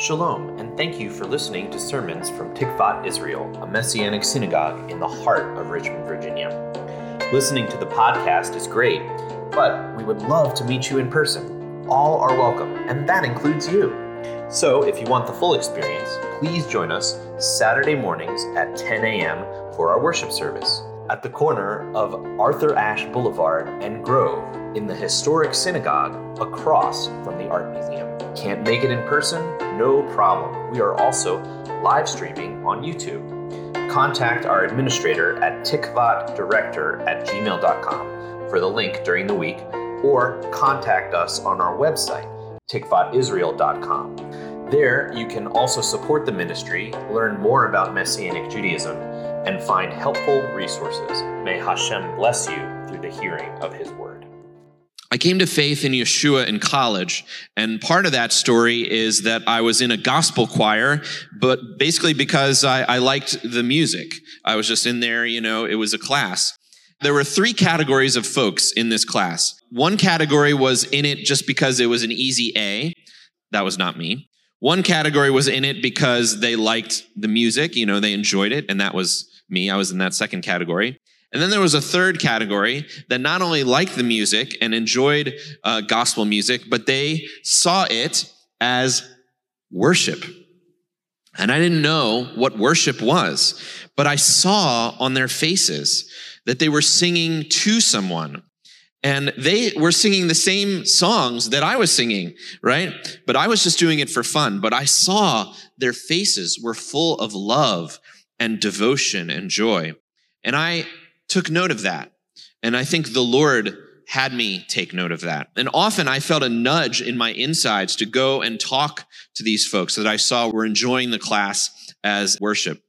Shalom, and thank you for listening to sermons from Tikvat Israel, a Messianic synagogue in the heart of Richmond, Virginia. Listening to the podcast is great, but we would love to meet you in person. All are welcome, and that includes you. So, if you want the full experience, please join us Saturday mornings at 10 a.m. for our worship service at the corner of Arthur Ashe Boulevard and Grove in the historic synagogue across from the Art Museum. Can't make it in person? No problem. We are also live streaming on YouTube. Contact our administrator at tikvatdirector at gmail.com for the link during the week, or contact us on our website, tikvatisrael.com. There, you can also support the ministry, learn more about Messianic Judaism, and find helpful resources. May Hashem bless you through the hearing of His word. I came to faith in Yeshua in college, and part of that story is that I was in a gospel choir, but basically because I, I, liked the music. I was just in there, you know, it was a class. There were three categories of folks in this class. One category was in it just because it was an easy A. That was not me. One category was in it because they liked the music, you know, they enjoyed it, and that was me. I was in that second category. And then there was a third category that not only liked the music and enjoyed uh, gospel music, but they saw it as worship. And I didn't know what worship was, but I saw on their faces that they were singing to someone. And they were singing the same songs that I was singing, right? But I was just doing it for fun. But I saw their faces were full of love and devotion and joy. And I took note of that. And I think the Lord had me take note of that. And often I felt a nudge in my insides to go and talk to these folks that I saw were enjoying the class as worship.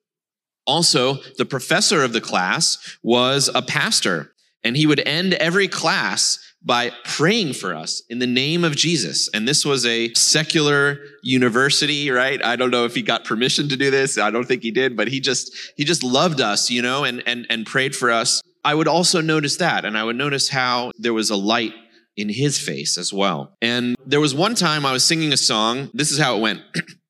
Also, the professor of the class was a pastor, and he would end every class by praying for us in the name of Jesus. And this was a secular university, right? I don't know if he got permission to do this. I don't think he did, but he just he just loved us, you know, and and and prayed for us. I would also notice that and I would notice how there was a light in his face as well. And there was one time I was singing a song. This is how it went.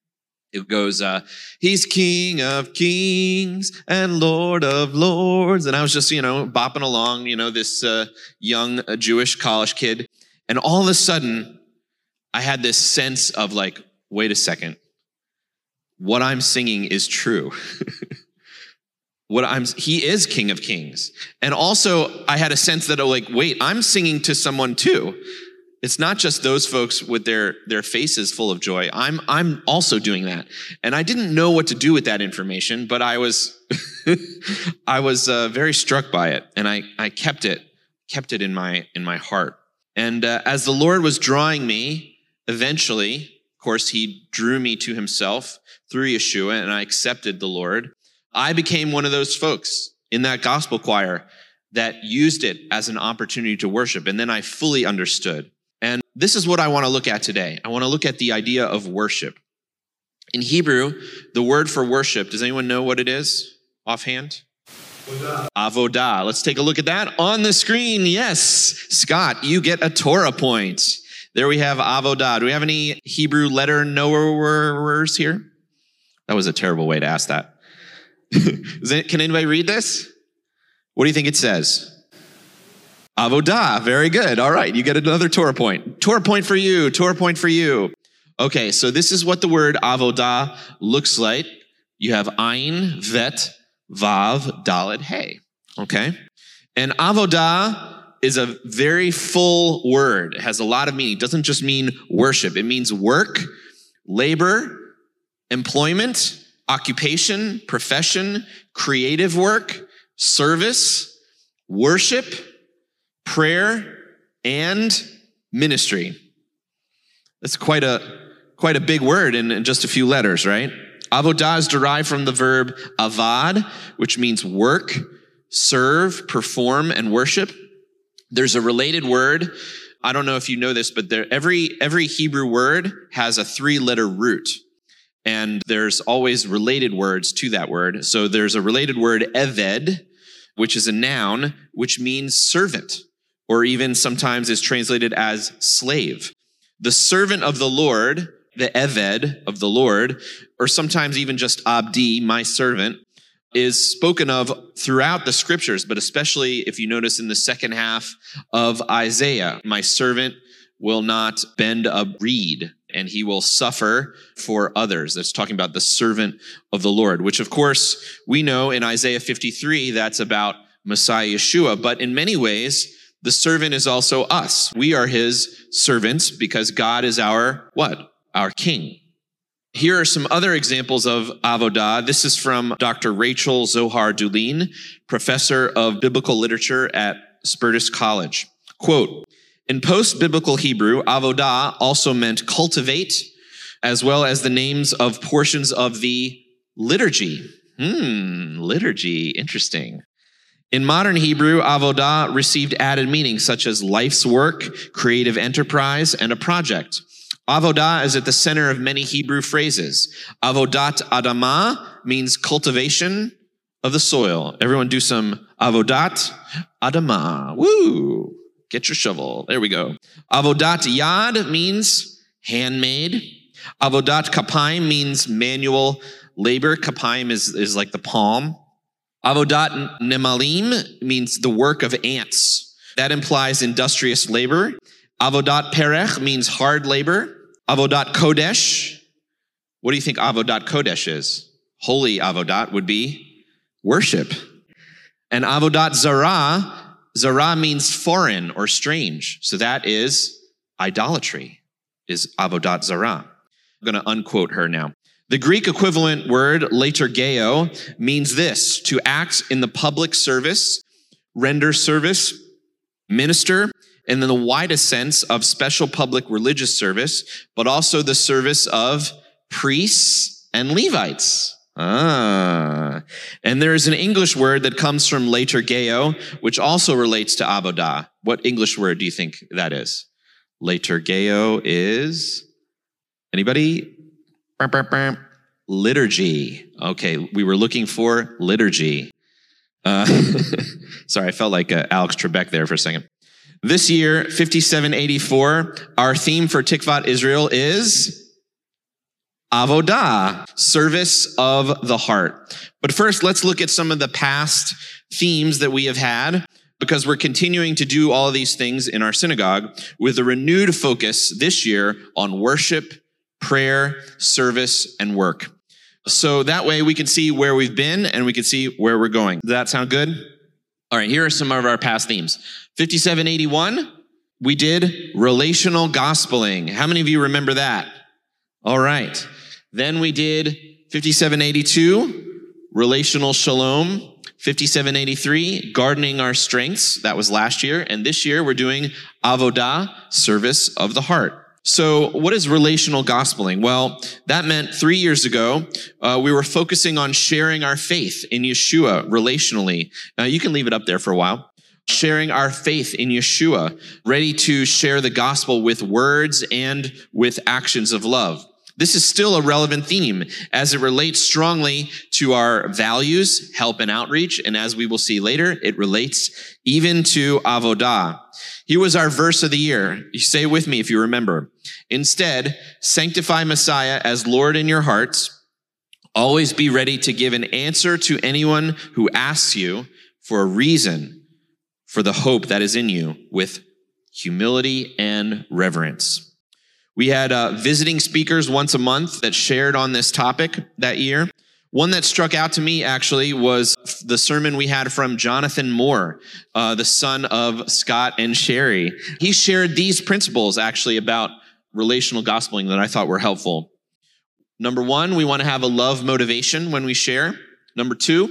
It goes, uh, He's King of Kings and Lord of Lords. And I was just, you know, bopping along, you know, this uh, young uh, Jewish college kid. And all of a sudden, I had this sense of like, wait a second, what I'm singing is true. what I'm, he is King of Kings. And also, I had a sense that, like, wait, I'm singing to someone too. It's not just those folks with their, their faces full of joy. I'm, I'm also doing that. And I didn't know what to do with that information, but I was, I was uh, very struck by it. And I, I kept it, kept it in my, in my heart. And uh, as the Lord was drawing me, eventually, of course, he drew me to himself through Yeshua and I accepted the Lord. I became one of those folks in that gospel choir that used it as an opportunity to worship. And then I fully understood and this is what I want to look at today. I want to look at the idea of worship. In Hebrew, the word for worship, does anyone know what it is offhand? Avodah. Let's take a look at that on the screen. Yes. Scott, you get a Torah point. There we have Avodah. Do we have any Hebrew letter knowers here? That was a terrible way to ask that. can anybody read this? What do you think it says? Avodah. Very good. All right. You get another Torah point. Torah point for you. Torah point for you. Okay. So this is what the word avodah looks like. You have ein, vet, vav, dalet, hey. Okay. And avodah is a very full word. It has a lot of meaning. It doesn't just mean worship. It means work, labor, employment, occupation, profession, creative work, service, worship, prayer and ministry. That's quite a quite a big word in, in just a few letters, right? Avodah is derived from the verb avad, which means work, serve, perform, and worship. There's a related word. I don't know if you know this, but there, every, every Hebrew word has a three letter root. And there's always related words to that word. So there's a related word, eved, which is a noun, which means servant or even sometimes is translated as slave. The servant of the Lord the Eved of the Lord, or sometimes even just Avdi, my servant, is spoken of throughout the scriptures, but especially if you notice in the second half of Isaiah, my servant will not bend a reed and he will suffer for others. That's talking about the servant of the Lord, which of course we know in Isaiah 53, that's about Messiah Yeshua. But in many ways, the servant is also us. We are his servants because God is our what? Our king. Here are some other examples of avodah. This is from Dr. Rachel Zohar Dulin, professor of biblical literature at Spertus College. Quote, in post biblical Hebrew, avodah also meant cultivate, as well as the names of portions of the liturgy. Hmm, liturgy, interesting. In modern Hebrew, avodah received added meanings such as life's work, creative enterprise, and a project. Avodah is at the center of many Hebrew phrases. Avodat Adamah means cultivation of the soil. Everyone do some avodat Adamah. Woo! Get your shovel. There we go. Avodat Yad means handmade. Avodat Kapaim means manual labor. Kapaim is, is like the palm. Avodat Nemalim means the work of ants. That implies industrious labor. Avodat Perech means hard labor. Avodat Kodesh. What do you think Avodat Kodesh is? Holy Avodat would be worship. And Avodat Zarah, Zarah means foreign or strange. So that is idolatry, is Avodat Zarah. I'm going to unquote her now. The Greek equivalent word liturgeo means this to act in the public service, render service, minister, and in the widest sense of special public religious service, but also the service of priests and Levites. Ah. And there is an English word that comes from liturgeo, which also relates to avodah. What English word do you think that is? Liturgeo is anybody? Liturgy. Okay, we were looking for liturgy. Uh, sorry, I felt like uh, Alex Trebek there for a second. This year, 5784, our theme for Tikvat Israel is Avodah, service of the heart. But first, let's look at some of the past themes that we have had because we're continuing to do all these things in our synagogue with a renewed focus this year on worship, prayer, service, and work. So that way we can see where we've been and we can see where we're going. Does that sound good? All right, here are some of our past themes. 5781, we did relational gospeling. How many of you remember that? All right. Then we did 5782, relational shalom. 5783, gardening our strengths. That was last year. And this year we're doing avodah, service of the heart. So, what is relational gospeling? Well, that meant three years ago, uh, we were focusing on sharing our faith in Yeshua relationally. You can leave it up there for a while. Sharing our faith in Yeshua, ready to share the gospel with words and with actions of love. This is still a relevant theme as it relates strongly to our values, help and outreach. And as we will see later, it relates even to avodah. Here was our verse of the year. You say with me if you remember. Instead, sanctify Messiah as Lord in your hearts. Always be ready to give an answer to anyone who asks you for a reason for the hope that is in you with humility and reverence. We had uh, visiting speakers once a month that shared on this topic that year. One that struck out to me actually was the sermon we had from Jonathan Moore, uh, the son of Scott and Sherry. He shared these principles actually about relational gospeling that I thought were helpful. Number one, we want to have a love motivation when we share. Number two,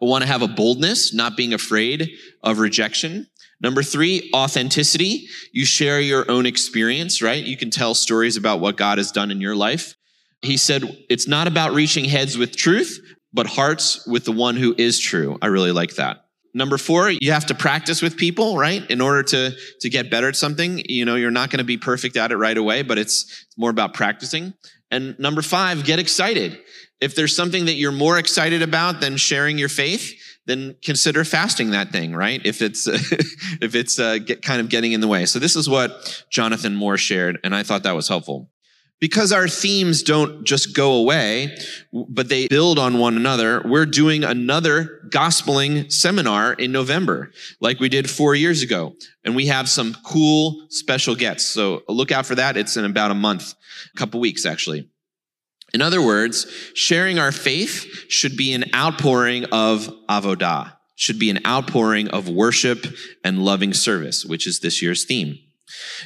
we want to have a boldness, not being afraid of rejection. Number three, authenticity. You share your own experience, right? You can tell stories about what God has done in your life. He said, it's not about reaching heads with truth, but hearts with the one who is true. I really like that. Number four, you have to practice with people, right? In order to, to get better at something, you know, you're not going to be perfect at it right away, but it's more about practicing. And number five, get excited. If there's something that you're more excited about than sharing your faith, then consider fasting that thing, right? If it's if it's uh, get, kind of getting in the way. So this is what Jonathan Moore shared, and I thought that was helpful. Because our themes don't just go away, but they build on one another, we're doing another gospeling seminar in November, like we did four years ago. And we have some cool special guests. So look out for that. It's in about a month, a couple weeks actually. In other words, sharing our faith should be an outpouring of avodah, should be an outpouring of worship and loving service, which is this year's theme.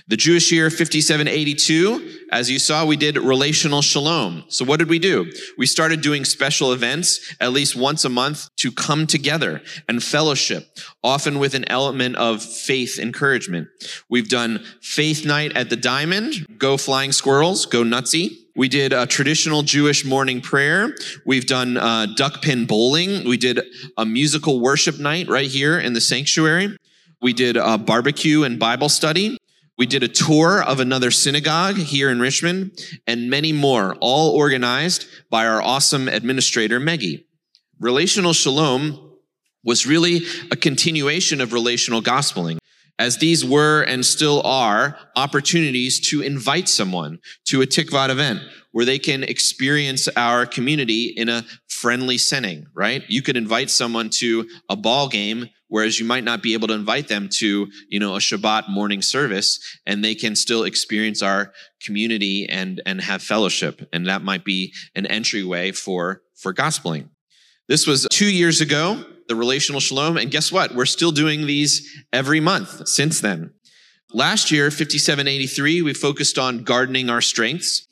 The Jewish year 5782, as you saw, we did relational shalom. So what did we do? We started doing special events at least once a month to come together and fellowship, often with an element of faith encouragement. We've done faith night at the Diamond, go flying squirrels, go Nutzy. We did a traditional Jewish morning prayer. We've done uh, duck pin bowling. We did a musical worship night right here in the sanctuary. We did a barbecue and Bible study. We did a tour of another synagogue here in Richmond and many more, all organized by our awesome administrator, Meggie. Relational Shalom was really a continuation of relational gospeling, as these were and still are opportunities to invite someone to a Tikvat event where they can experience our community in a friendly setting, right? You could invite someone to a ball game whereas you might not be able to invite them to you know a shabbat morning service and they can still experience our community and and have fellowship. And that might be an entryway for for gospeling. This was two years ago the relational shalom and guess what? We're still doing these every month since then. Last year 5783 we focused on gardening our strengths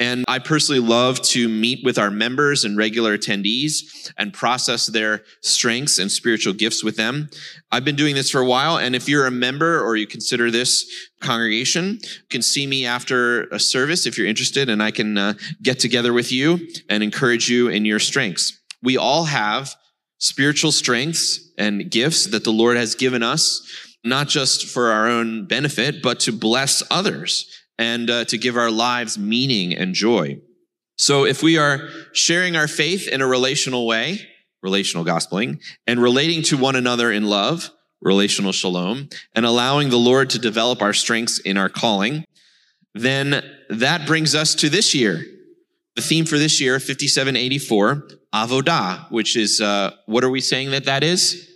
and I personally love to meet with our members and regular attendees and process their strengths and spiritual gifts with them. I've been doing this for a while. And if you're a member or you consider this congregation, you can see me after a service if you're interested and I can uh, get together with you and encourage you in your strengths. We all have spiritual strengths and gifts that the Lord has given us, not just for our own benefit, but to bless others and uh, to give our lives meaning and joy. So if we are sharing our faith in a relational way, relational gospeling, and relating to one another in love, relational shalom, and allowing the Lord to develop our strengths in our calling, then that brings us to this year. The theme for this year, 5784, avodah, which is, uh, what are we saying that that is?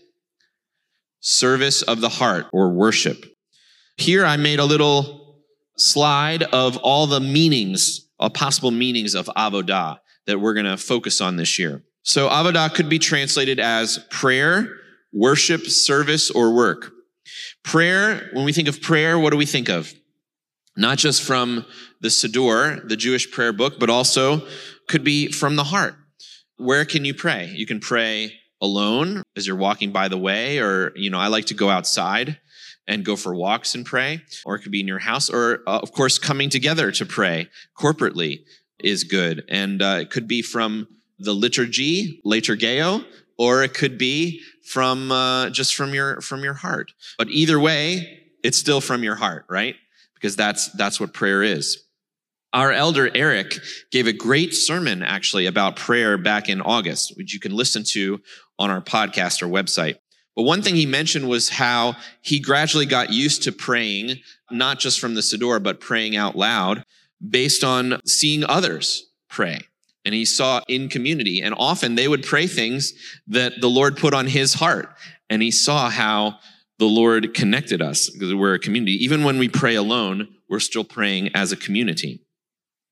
Service of the heart or worship. Here I made a little slide of all the meanings, all possible meanings of avodah that we're going to focus on this year. So avodah could be translated as prayer, worship, service, or work. Prayer, when we think of prayer, what do we think of? Not just from the Siddur, the Jewish prayer book, but also could be from the heart. Where can you pray? You can pray alone as you're walking by the way, or, you know, I like to go outside and go for walks and pray, or it could be in your house, or uh, of course, coming together to pray corporately is good. And uh, it could be from the liturgy, liturgeo, or it could be from uh, just from your from your heart. But either way, it's still from your heart, right? Because that's that's what prayer is. Our elder Eric gave a great sermon actually about prayer back in August, which you can listen to on our podcast or website. But one thing he mentioned was how he gradually got used to praying, not just from the Siddur, but praying out loud based on seeing others pray. And he saw in community, and often they would pray things that the Lord put on his heart. And he saw how the Lord connected us because we're a community. Even when we pray alone, we're still praying as a community.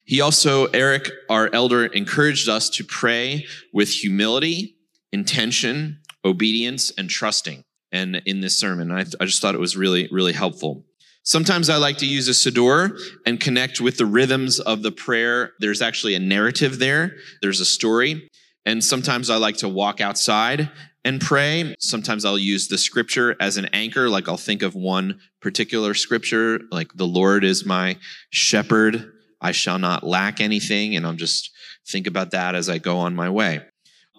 He also, Eric, our elder, encouraged us to pray with humility, intention, obedience and trusting and in this sermon. I, I just thought it was really, really helpful. Sometimes I like to use a Siddur and connect with the rhythms of the prayer. There's actually a narrative there. There's a story. And sometimes I like to walk outside and pray. Sometimes I'll use the scripture as an anchor. Like I'll think of one particular scripture, like the Lord is my shepherd. I shall not lack anything. And I'm just think about that as I go on my way.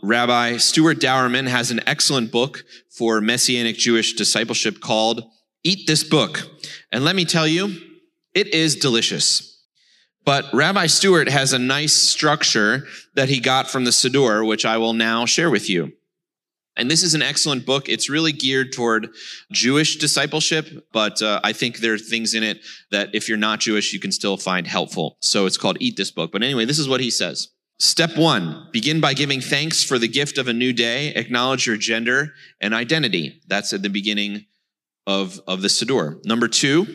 Rabbi Stuart Dauermann has an excellent book for Messianic Jewish discipleship called Eat This Book. And let me tell you, it is delicious. But Rabbi Stuart has a nice structure that he got from the Siddur, which I will now share with you. And this is an excellent book. It's really geared toward Jewish discipleship, but uh, I think there are things in it that if you're not Jewish, you can still find helpful. So it's called Eat This Book. But anyway, this is what he says. Step one, begin by giving thanks for the gift of a new day. Acknowledge your gender and identity. That's at the beginning of, of the Siddur. Number two,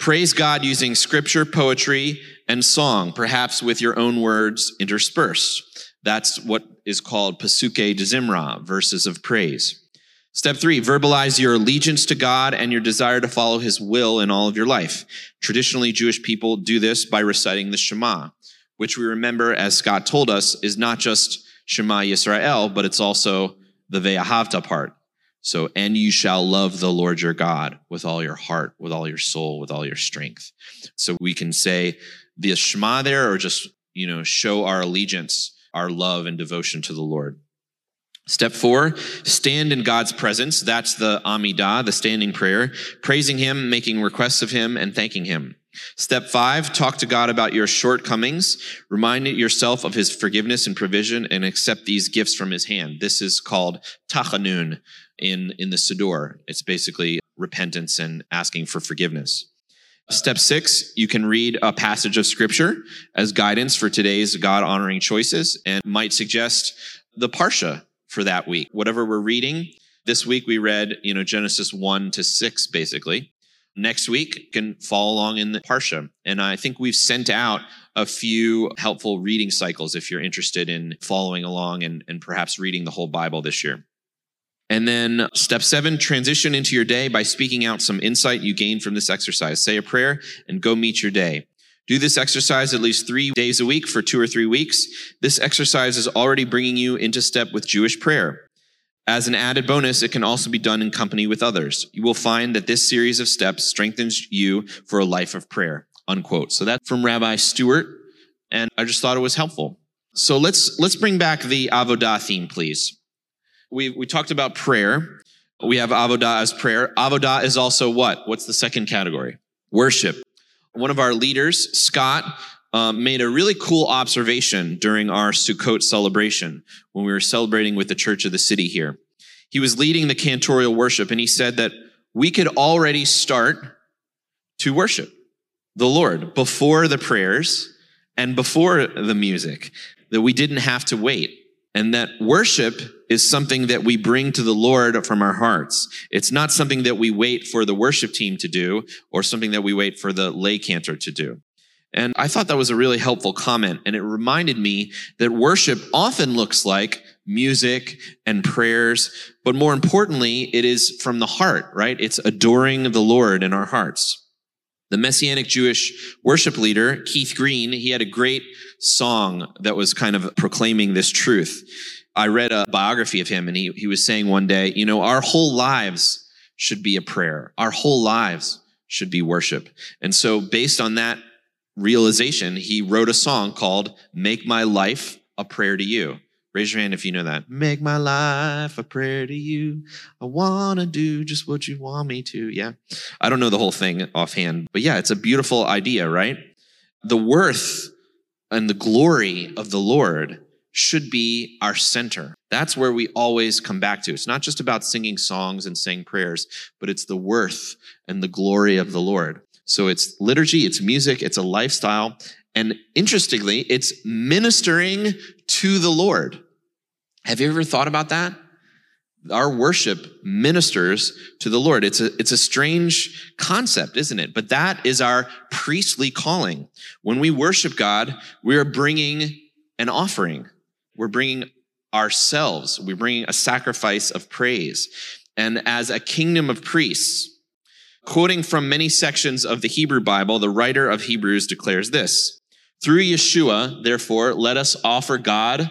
praise God using scripture, poetry, and song, perhaps with your own words interspersed. That's what is called Pasuke Dezimra, verses of praise. Step three, verbalize your allegiance to God and your desire to follow his will in all of your life. Traditionally, Jewish people do this by reciting the Shema, which we remember, as Scott told us, is not just Shema Yisrael, but it's also the Ve'ahavta part. So, and you shall love the Lord your God with all your heart, with all your soul, with all your strength. So we can say the Shema there, or just, you know, show our allegiance, our love and devotion to the Lord. Step four, stand in God's presence. That's the Amidah, the standing prayer, praising Him, making requests of Him, and thanking Him. Step five, talk to God about your shortcomings. Remind yourself of His forgiveness and provision and accept these gifts from His hand. This is called tachanun in, in the Siddur. It's basically repentance and asking for forgiveness. Step six, you can read a passage of scripture as guidance for today's God honoring choices and might suggest the Parsha for that week. Whatever we're reading, this week we read, you know, Genesis 1 to 6, basically. Next week can follow along in the Parsha. And I think we've sent out a few helpful reading cycles if you're interested in following along and, and perhaps reading the whole Bible this year. And then step seven, transition into your day by speaking out some insight you gained from this exercise. Say a prayer and go meet your day. Do this exercise at least three days a week for two or three weeks. This exercise is already bringing you into step with Jewish prayer. As an added bonus, it can also be done in company with others. You will find that this series of steps strengthens you for a life of prayer. Unquote. So that's from Rabbi Stuart, and I just thought it was helpful. So let's let's bring back the Avodah theme, please we, we talked about prayer. We have avodah as prayer. Avodah is also what? What's the second category? Worship. One of our leaders, Scott, um, made a really cool observation during our Sukkot celebration when we were celebrating with the Church of the City here. He was leading the cantorial worship, and he said that we could already start to worship the Lord before the prayers and before the music, that we didn't have to wait. And that worship is something that we bring to the Lord from our hearts. It's not something that we wait for the worship team to do or something that we wait for the lay cantor to do. And I thought that was a really helpful comment. And it reminded me that worship often looks like music and prayers, but more importantly, it is from the heart, right? It's adoring the Lord in our hearts. The Messianic Jewish worship leader, Keith Green, he had a great song that was kind of proclaiming this truth. I read a biography of him and he, he was saying one day, you know, our whole lives should be a prayer. Our whole lives should be worship. And so based on that realization, he wrote a song called Make My Life a Prayer to You. Raise your hand if you know that. Make my life a prayer to you. I want to do just what you want me to. Yeah. I don't know the whole thing offhand, but yeah, it's a beautiful idea, right? The worth and the glory of the Lord should be our center. That's where we always come back to. It's not just about singing songs and saying prayers, but it's the worth and the glory of the Lord. So it's liturgy, it's music, it's a lifestyle. And interestingly, it's ministering to the Lord. Have you ever thought about that? Our worship ministers to the Lord. It's a, it's a strange concept, isn't it? But that is our priestly calling. When we worship God, we are bringing an offering. We're bringing ourselves. We're bringing a sacrifice of praise. And as a kingdom of priests, quoting from many sections of the Hebrew Bible, the writer of Hebrews declares this Through Yeshua, therefore, let us offer God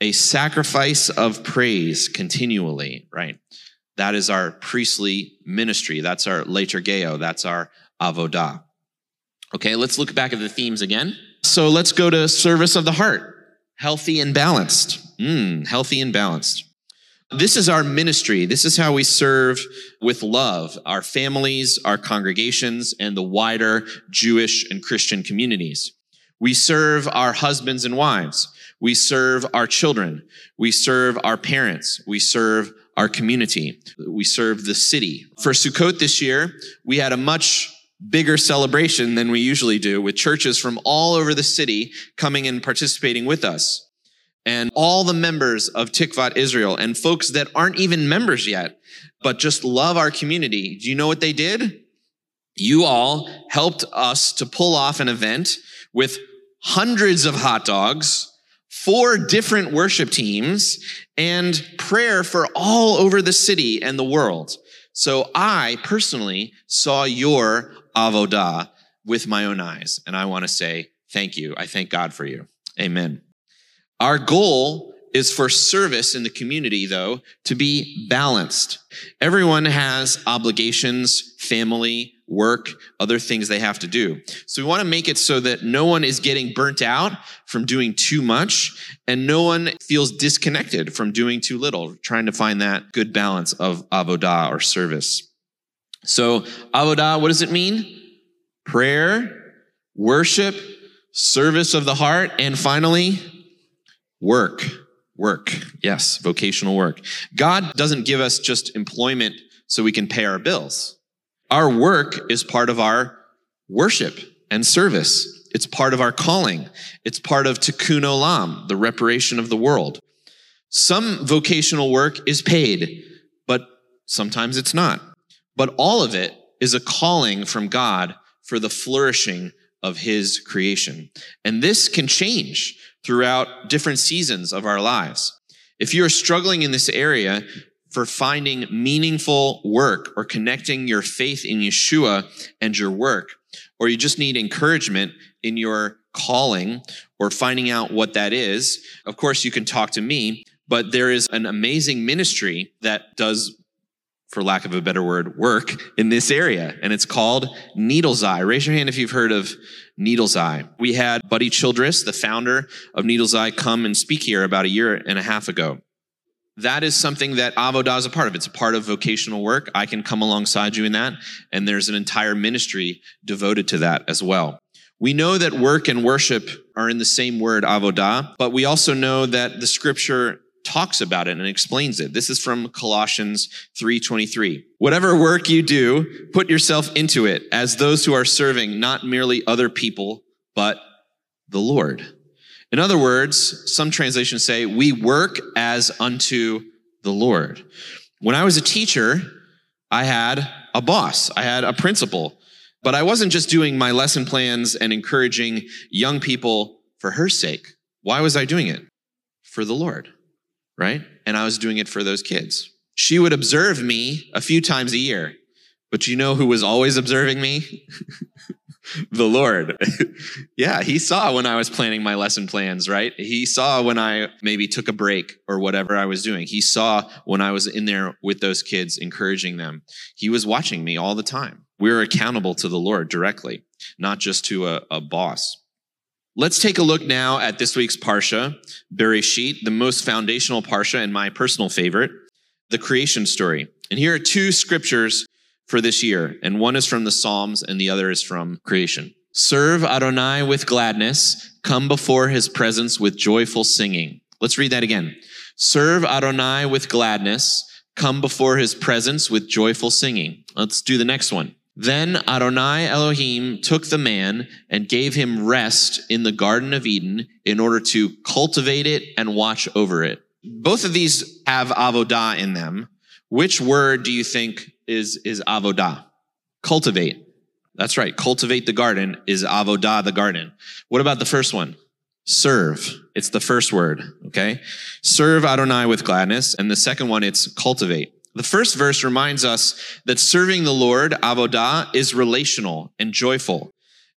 a sacrifice of praise continually, right? That is our priestly ministry. That's our liturgeo. That's our avodah. Okay, let's look back at the themes again. So let's go to service of the heart, healthy and balanced. Mm, healthy and balanced. This is our ministry. This is how we serve with love our families, our congregations, and the wider Jewish and Christian communities. We serve our husbands and wives. We serve our children. We serve our parents. We serve our community. We serve the city. For Sukkot this year, we had a much bigger celebration than we usually do with churches from all over the city coming and participating with us. And all the members of Tikvat Israel and folks that aren't even members yet, but just love our community. Do you know what they did? You all helped us to pull off an event with hundreds of hot dogs, four different worship teams, and prayer for all over the city and the world. So I personally saw your avodah with my own eyes, and I want to say thank you. I thank God for you. Amen. Our goal is for service in the community, though, to be balanced. Everyone has obligations, family, work, other things they have to do. So we want to make it so that no one is getting burnt out from doing too much and no one feels disconnected from doing too little, trying to find that good balance of avodah or service. So avodah, what does it mean? Prayer, worship, service of the heart, and finally, work. Work. Yes, vocational work. God doesn't give us just employment so we can pay our bills. Our work is part of our worship and service. It's part of our calling. It's part of tikkun olam, the reparation of the world. Some vocational work is paid, but sometimes it's not. But all of it is a calling from God for the flourishing of his creation. And this can change throughout different seasons of our lives. If you're struggling in this area, for finding meaningful work or connecting your faith in Yeshua and your work, or you just need encouragement in your calling or finding out what that is, of course, you can talk to me. But there is an amazing ministry that does, for lack of a better word, work in this area, and it's called Needle's Eye. Raise your hand if you've heard of Needle's Eye. We had Buddy Childress, the founder of Needle's Eye, come and speak here about a year and a half ago that is something that Avodah is a part of. It's a part of vocational work. I can come alongside you in that. And there's an entire ministry devoted to that as well. We know that work and worship are in the same word, avodah, but we also know that the scripture talks about it and explains it. This is from Colossians 3:23. Whatever work you do, put yourself into it as those who are serving not merely other people, but the Lord. In other words, some translations say, we work as unto the Lord. When I was a teacher, I had a boss, I had a principal, but I wasn't just doing my lesson plans and encouraging young people for her sake. Why was I doing it? For the Lord, right? And I was doing it for those kids. She would observe me a few times a year, but you know who was always observing me? the Lord. yeah, he saw when I was planning my lesson plans, right? He saw when I maybe took a break or whatever I was doing. He saw when I was in there with those kids, encouraging them. He was watching me all the time. We're accountable to the Lord directly, not just to a, a boss. Let's take a look now at this week's Parsha, Bereshit, the most foundational Parsha and my personal favorite, the creation story. And here are two scriptures for this year, and one is from the Psalms and the other is from creation. Serve Adonai with gladness, come before his presence with joyful singing. Let's read that again. Serve Adonai with gladness, come before his presence with joyful singing. Let's do the next one. Then Adonai Elohim took the man and gave him rest in the Garden of Eden in order to cultivate it and watch over it. Both of these have avodah in them. Which word do you think is, is avodah. Cultivate. That's right. Cultivate the garden is avodah, the garden. What about the first one? Serve. It's the first word. Okay. Serve Adonai with gladness. And the second one, it's cultivate. The first verse reminds us that serving the Lord, avodah, is relational and joyful.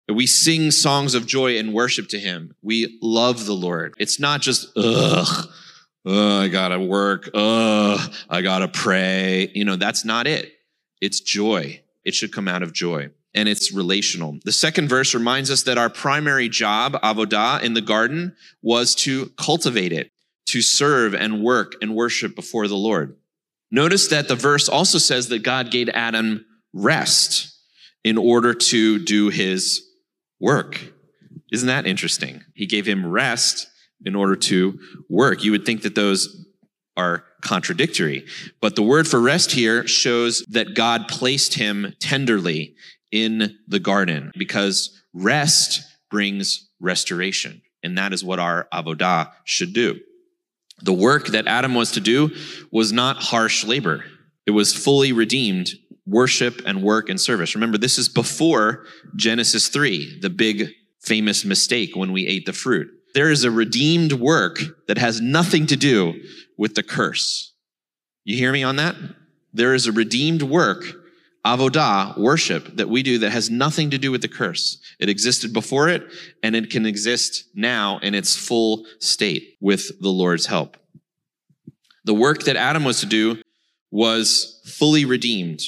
We sing songs of joy and worship to him. We love the Lord. It's not just, ugh, ugh I gotta work, ugh, I gotta pray. You know, that's not it. It's joy. It should come out of joy. And it's relational. The second verse reminds us that our primary job, avodah, in the garden was to cultivate it, to serve and work and worship before the Lord. Notice that the verse also says that God gave Adam rest in order to do his work. Isn't that interesting? He gave him rest in order to work. You would think that those are contradictory, but the word for rest here shows that God placed him tenderly in the garden because rest brings restoration. And that is what our avodah should do. The work that Adam was to do was not harsh labor. It was fully redeemed worship and work and service. Remember, this is before Genesis 3, the big famous mistake when we ate the fruit. There is a redeemed work that has nothing to do with the curse. You hear me on that? There is a redeemed work, avodah, worship, that we do that has nothing to do with the curse. It existed before it, and it can exist now in its full state with the Lord's help. The work that Adam was to do was fully redeemed,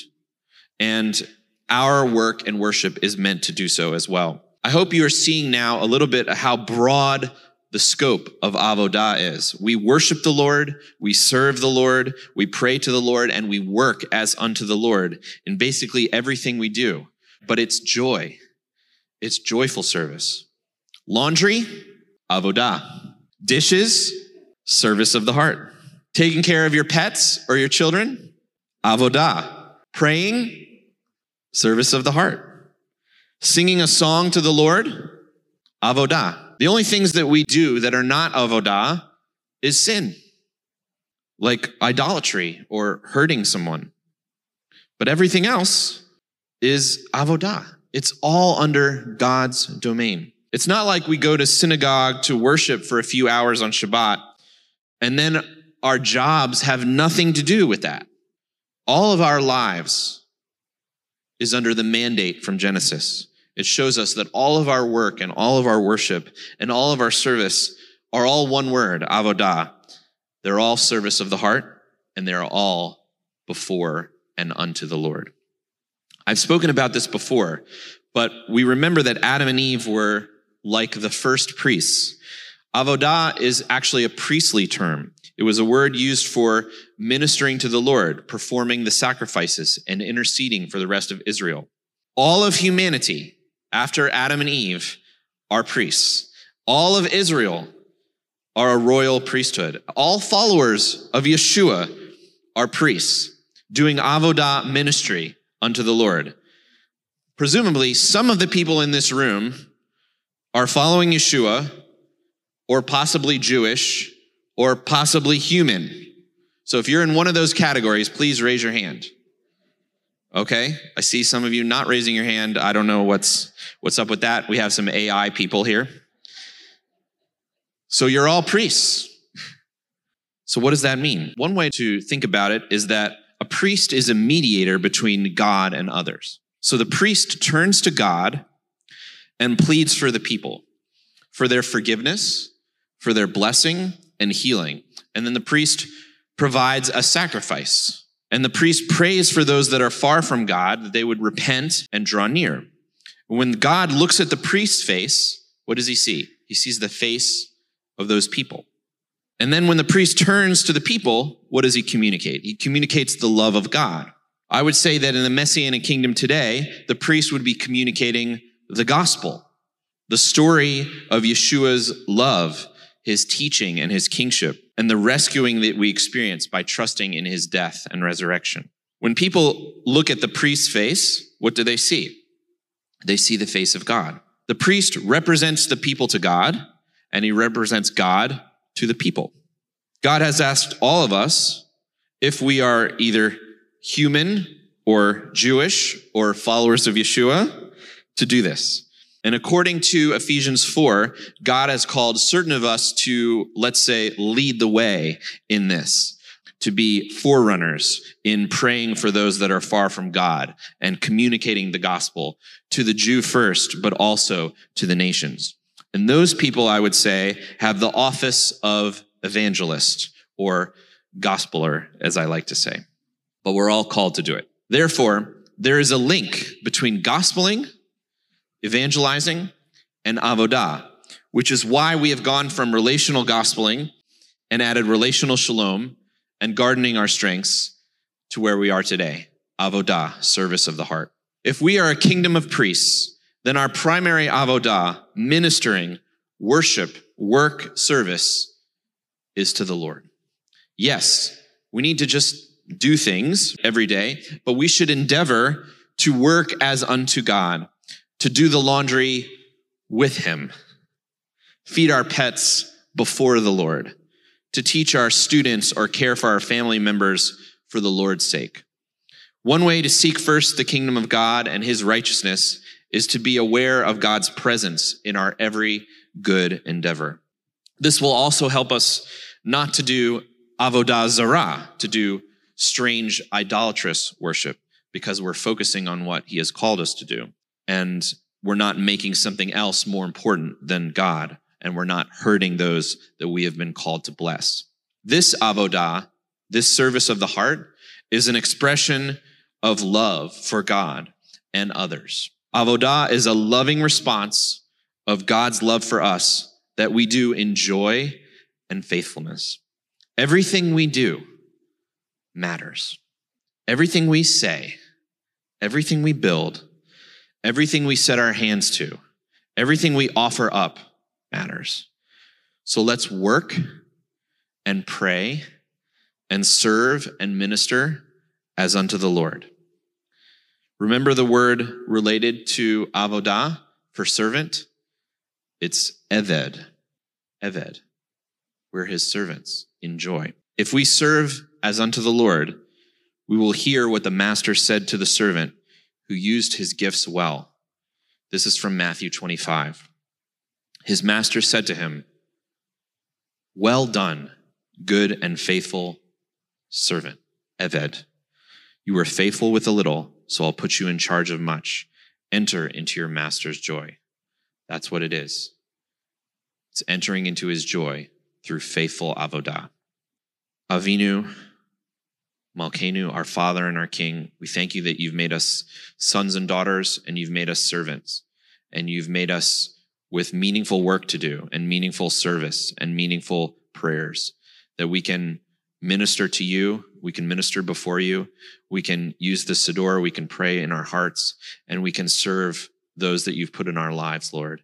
and our work and worship is meant to do so as well. I hope you are seeing now a little bit how broad the scope of avodah is. We worship the Lord, we serve the Lord, we pray to the Lord, and we work as unto the Lord in basically everything we do. But it's joy. It's joyful service. Laundry, avodah. Dishes, service of the heart. Taking care of your pets or your children, avodah. Praying, service of the heart. Singing a song to the Lord, avodah. The only things that we do that are not avodah is sin, like idolatry or hurting someone. But everything else is avodah. It's all under God's domain. It's not like we go to synagogue to worship for a few hours on Shabbat and then our jobs have nothing to do with that. All of our lives is under the mandate from Genesis. It shows us that all of our work and all of our worship and all of our service are all one word, avodah. They're all service of the heart and they're all before and unto the Lord. I've spoken about this before, but we remember that Adam and Eve were like the first priests. Avodah is actually a priestly term. It was a word used for ministering to the Lord, performing the sacrifices, and interceding for the rest of Israel. All of humanity, after Adam and Eve, are priests. All of Israel are a royal priesthood. All followers of Yeshua are priests, doing avodah ministry unto the Lord. Presumably, some of the people in this room are following Yeshua, or possibly Jewish, or possibly human. So if you're in one of those categories, please raise your hand. Okay, I see some of you not raising your hand. I don't know what's what's up with that. We have some AI people here. So you're all priests. So what does that mean? One way to think about it is that a priest is a mediator between God and others. So the priest turns to God and pleads for the people, for their forgiveness, for their blessing and healing. And then the priest provides a sacrifice. And the priest prays for those that are far from God that they would repent and draw near. When God looks at the priest's face, what does he see? He sees the face of those people. And then when the priest turns to the people, what does he communicate? He communicates the love of God. I would say that in the Messianic kingdom today, the priest would be communicating the gospel, the story of Yeshua's love, his teaching, and his kingship, and the rescuing that we experience by trusting in his death and resurrection. When people look at the priest's face, what do they see? They see the face of God. The priest represents the people to God, and he represents God to the people. God has asked all of us if we are either human or Jewish or followers of Yeshua to do this. And according to Ephesians 4, God has called certain of us to, let's say, lead the way in this, to be forerunners in praying for those that are far from God and communicating the gospel to the Jew first, but also to the nations. And those people, I would say, have the office of evangelist or gospeler, as I like to say. But we're all called to do it. Therefore, there is a link between gospeling, evangelizing, and avodah, which is why we have gone from relational gospeling and added relational shalom and gardening our strengths to where we are today avodah, service of the heart. If we are a kingdom of priests, then our primary avodah, ministering, worship, work, service, is to the Lord. Yes, we need to just do things every day, but we should endeavor to work as unto God, to do the laundry with Him, feed our pets before the Lord, to teach our students or care for our family members for the Lord's sake. One way to seek first the kingdom of God and His righteousness is to be aware of God's presence in our every good endeavor. This will also help us not to do avodah zarah, to do strange idolatrous worship, because we're focusing on what he has called us to do. And we're not making something else more important than God, and we're not hurting those that we have been called to bless. This avodah, this service of the heart, is an expression of love for God and others. Avodah is a loving response of God's love for us that we do in joy and faithfulness. Everything we do matters. Everything we say, everything we build, everything we set our hands to, everything we offer up matters. So let's work and pray and serve and minister as unto the Lord. Remember the word related to avodah for servant? It's eved. Eved. We're his servants in joy. If we serve as unto the Lord, we will hear what the master said to the servant who used his gifts well. This is from Matthew 25. His master said to him, Well done, good and faithful servant, Eved. You were faithful with a little, so I'll put you in charge of much. Enter into your master's joy. That's what it is. It's entering into his joy through faithful avodah. Avinu, Malkenu, our Father and our King, we thank you that you've made us sons and daughters and you've made us servants and you've made us with meaningful work to do and meaningful service and meaningful prayers that we can minister to you, we can minister before you, we can use the Siddur, we can pray in our hearts, and we can serve those that you've put in our lives, Lord.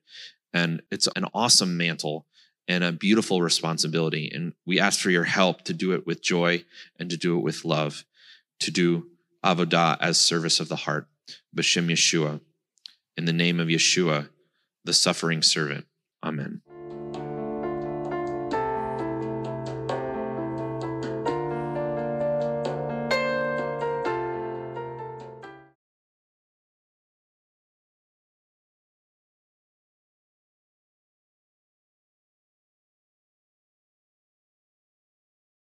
And it's an awesome mantle and a beautiful responsibility. And we ask for your help to do it with joy and to do it with love, to do avodah as service of the heart, B'Shem Yeshua, in the name of Yeshua, the suffering servant. Amen.